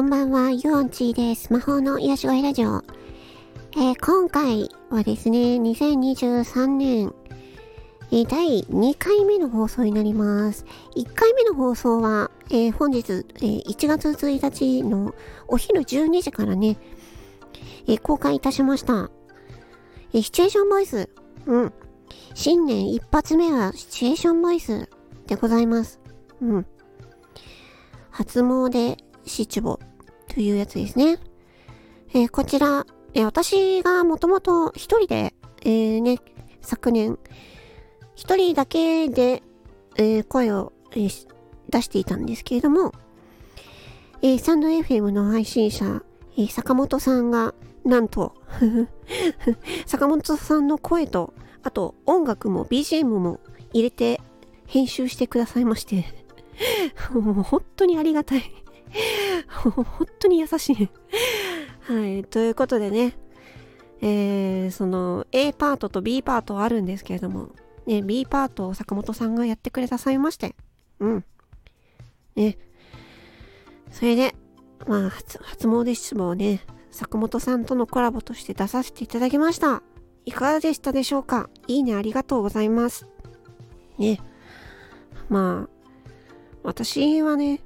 こんばんは、ユオンチーです。魔法の癒し声ラジオ。えー、今回はですね、2023年、えー、第2回目の放送になります。1回目の放送は、えー、本日、え1月1日のお昼12時からね、え公開いたしました。えシチュエーションボイス。うん。新年一発目はシチュエーションボイスでございます。うん。初詣七五というやつですね。えー、こちら、えー、私がもともと一人で、えー、ね、昨年、一人だけで、え声を、え出していたんですけれども、えサンド FM の配信者、え坂本さんが、なんと 坂本さんの声と、あと音楽も BGM も入れて編集してくださいまして もう本当にありがたい 本当に優しいはい。ということでね、えー、その A パートと B パートあるんですけれども、ね、B パートを坂本さんがやってくれたさいまして、うん。ね。それで、まあ、初、初詣質問ね、坂本さんとのコラボとして出させていただきました。いかがでしたでしょうか？いいねありがとうございます。ね。まあ、私はね、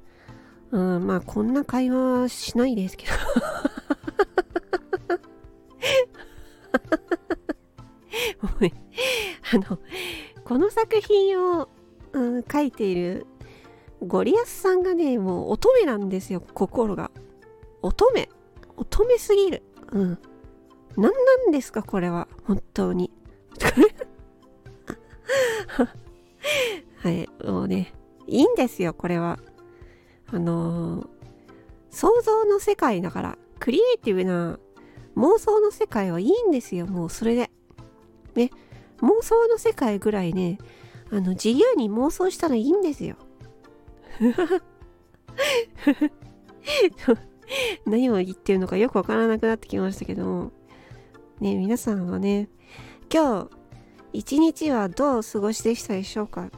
うん、まあこんな会話はしないですけどあの、この作品を、うん、書いているゴリアスさんがね、もう乙女なんですよ、心が。乙女。乙女すぎる。うん。何なんですか、これは。本当に。はい、もうね、いいんですよ、これは。あのー、想像の世界だから、クリエイティブな妄想の世界はいいんですよ、もうそれで。ね、妄想の世界ぐらいね、あの、自由に妄想したらいいんですよ。何を言ってるのかよくわからなくなってきましたけども、ね、皆さんはね、今日、一日はどう過ごしでしたでしょうか？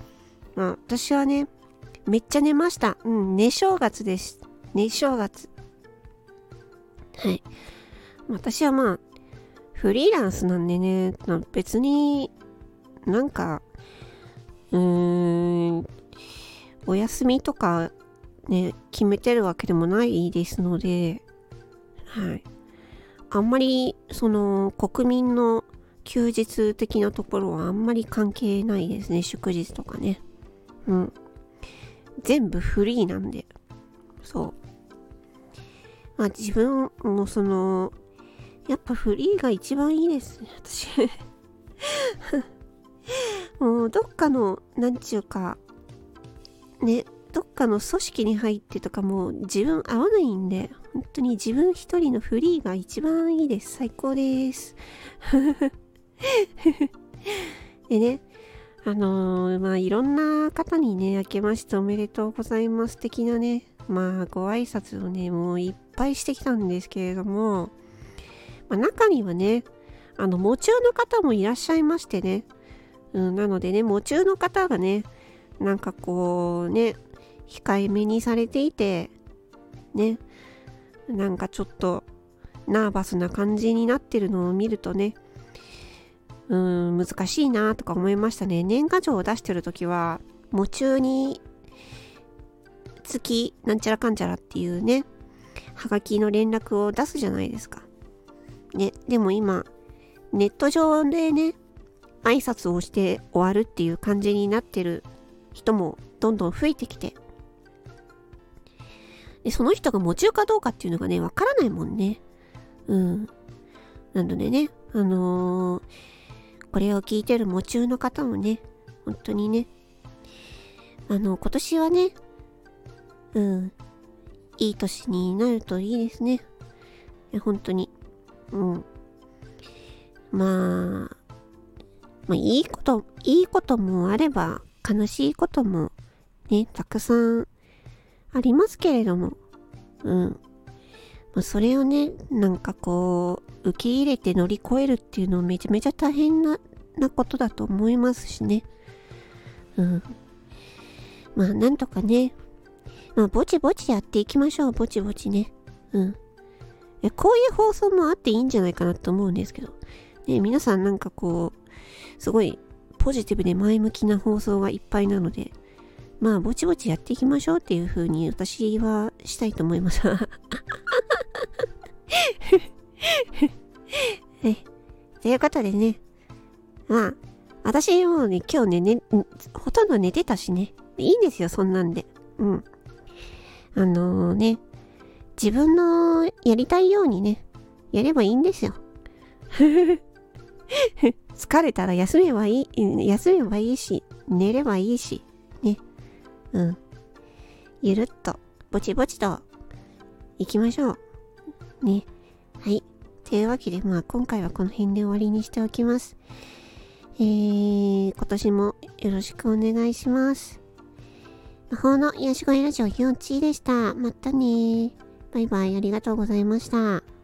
まあ、私はね、めっちゃ寝ました。うん、寝正月です。寝正月。はい。私はまあ、フリーランスなんでね、別になんか、うーん、お休みとかね、決めてるわけでもないですので、はい。あんまり、その、国民の休日的なところはあんまり関係ないですね、祝日とかね。うん。全部フリーなんで。そう。まあ自分もその、やっぱフリーが一番いいですね、私。もうどっかの、なんちゅうか、ね、どっかの組織に入ってとかもう自分合わないんで、本当に自分一人のフリーが一番いいです。最高です。でね、あのー、まあいろんな方にね、明けましておめでとうございます的なね、まあご挨拶をね、もういっぱいしてきたんですけれども、まあ、中にはね、あの、夢中の方もいらっしゃいましてね、うん、なのでね、夢中の方がね、なんかこうね、控えめにされていて、ね、なんかちょっとナーバスな感じになってるのを見るとね、うん、難しいなとか思いましたね。年賀状を出してる時は、夢中に、月、なんちゃらかんちゃらっていうね、はがきの連絡を出すじゃないですか。ね、でも今、ネット上でね、挨拶をして終わるっていう感じになってる人もどんどん増えてきて、で、その人が夢中かどうかっていうのがね、わからないもんね。うん。なのでね、あのーこれを聞いてる夢中の方もね、本当にね、あの、今年はね、うん、いい年になるといいですね。本当に。うん。まあ、まあ、いいこと、いいこともあれば、悲しいこともね、たくさんありますけれども、うん。まあ、それをね、なんかこう、受け入れて乗り越えるっていうのはめちゃめちゃ大変ななことだと思いますしね。うん。まあ、なんとかね、まあ、ぼちぼちやっていきましょう。ぼちぼちね。うん。えこういう放送もあっていいんじゃないかなと思うんですけど。ね、皆さんなんかこう、すごいポジティブで前向きな放送がいっぱいなので、まあ、ぼちぼちやっていきましょうっていう風に私はしたいと思います。え、ということでね、まあ、私もね、今日ね、ね、ほとんど寝てたしね、いいんですよ、そんなんで。うん。あのー、ね、自分のやりたいようにね、やればいいんですよ。疲れたら休めばいい、休めばいいし、寝ればいいし、ね。うん。ゆるっと、ぼちぼちと、行きましょう。ね。というわけで、まあ今回はこの辺で終わりにしておきます。えー、今年もよろしくお願いします。魔法の癒し声ラジオ4チでした。またねバイバイありがとうございました。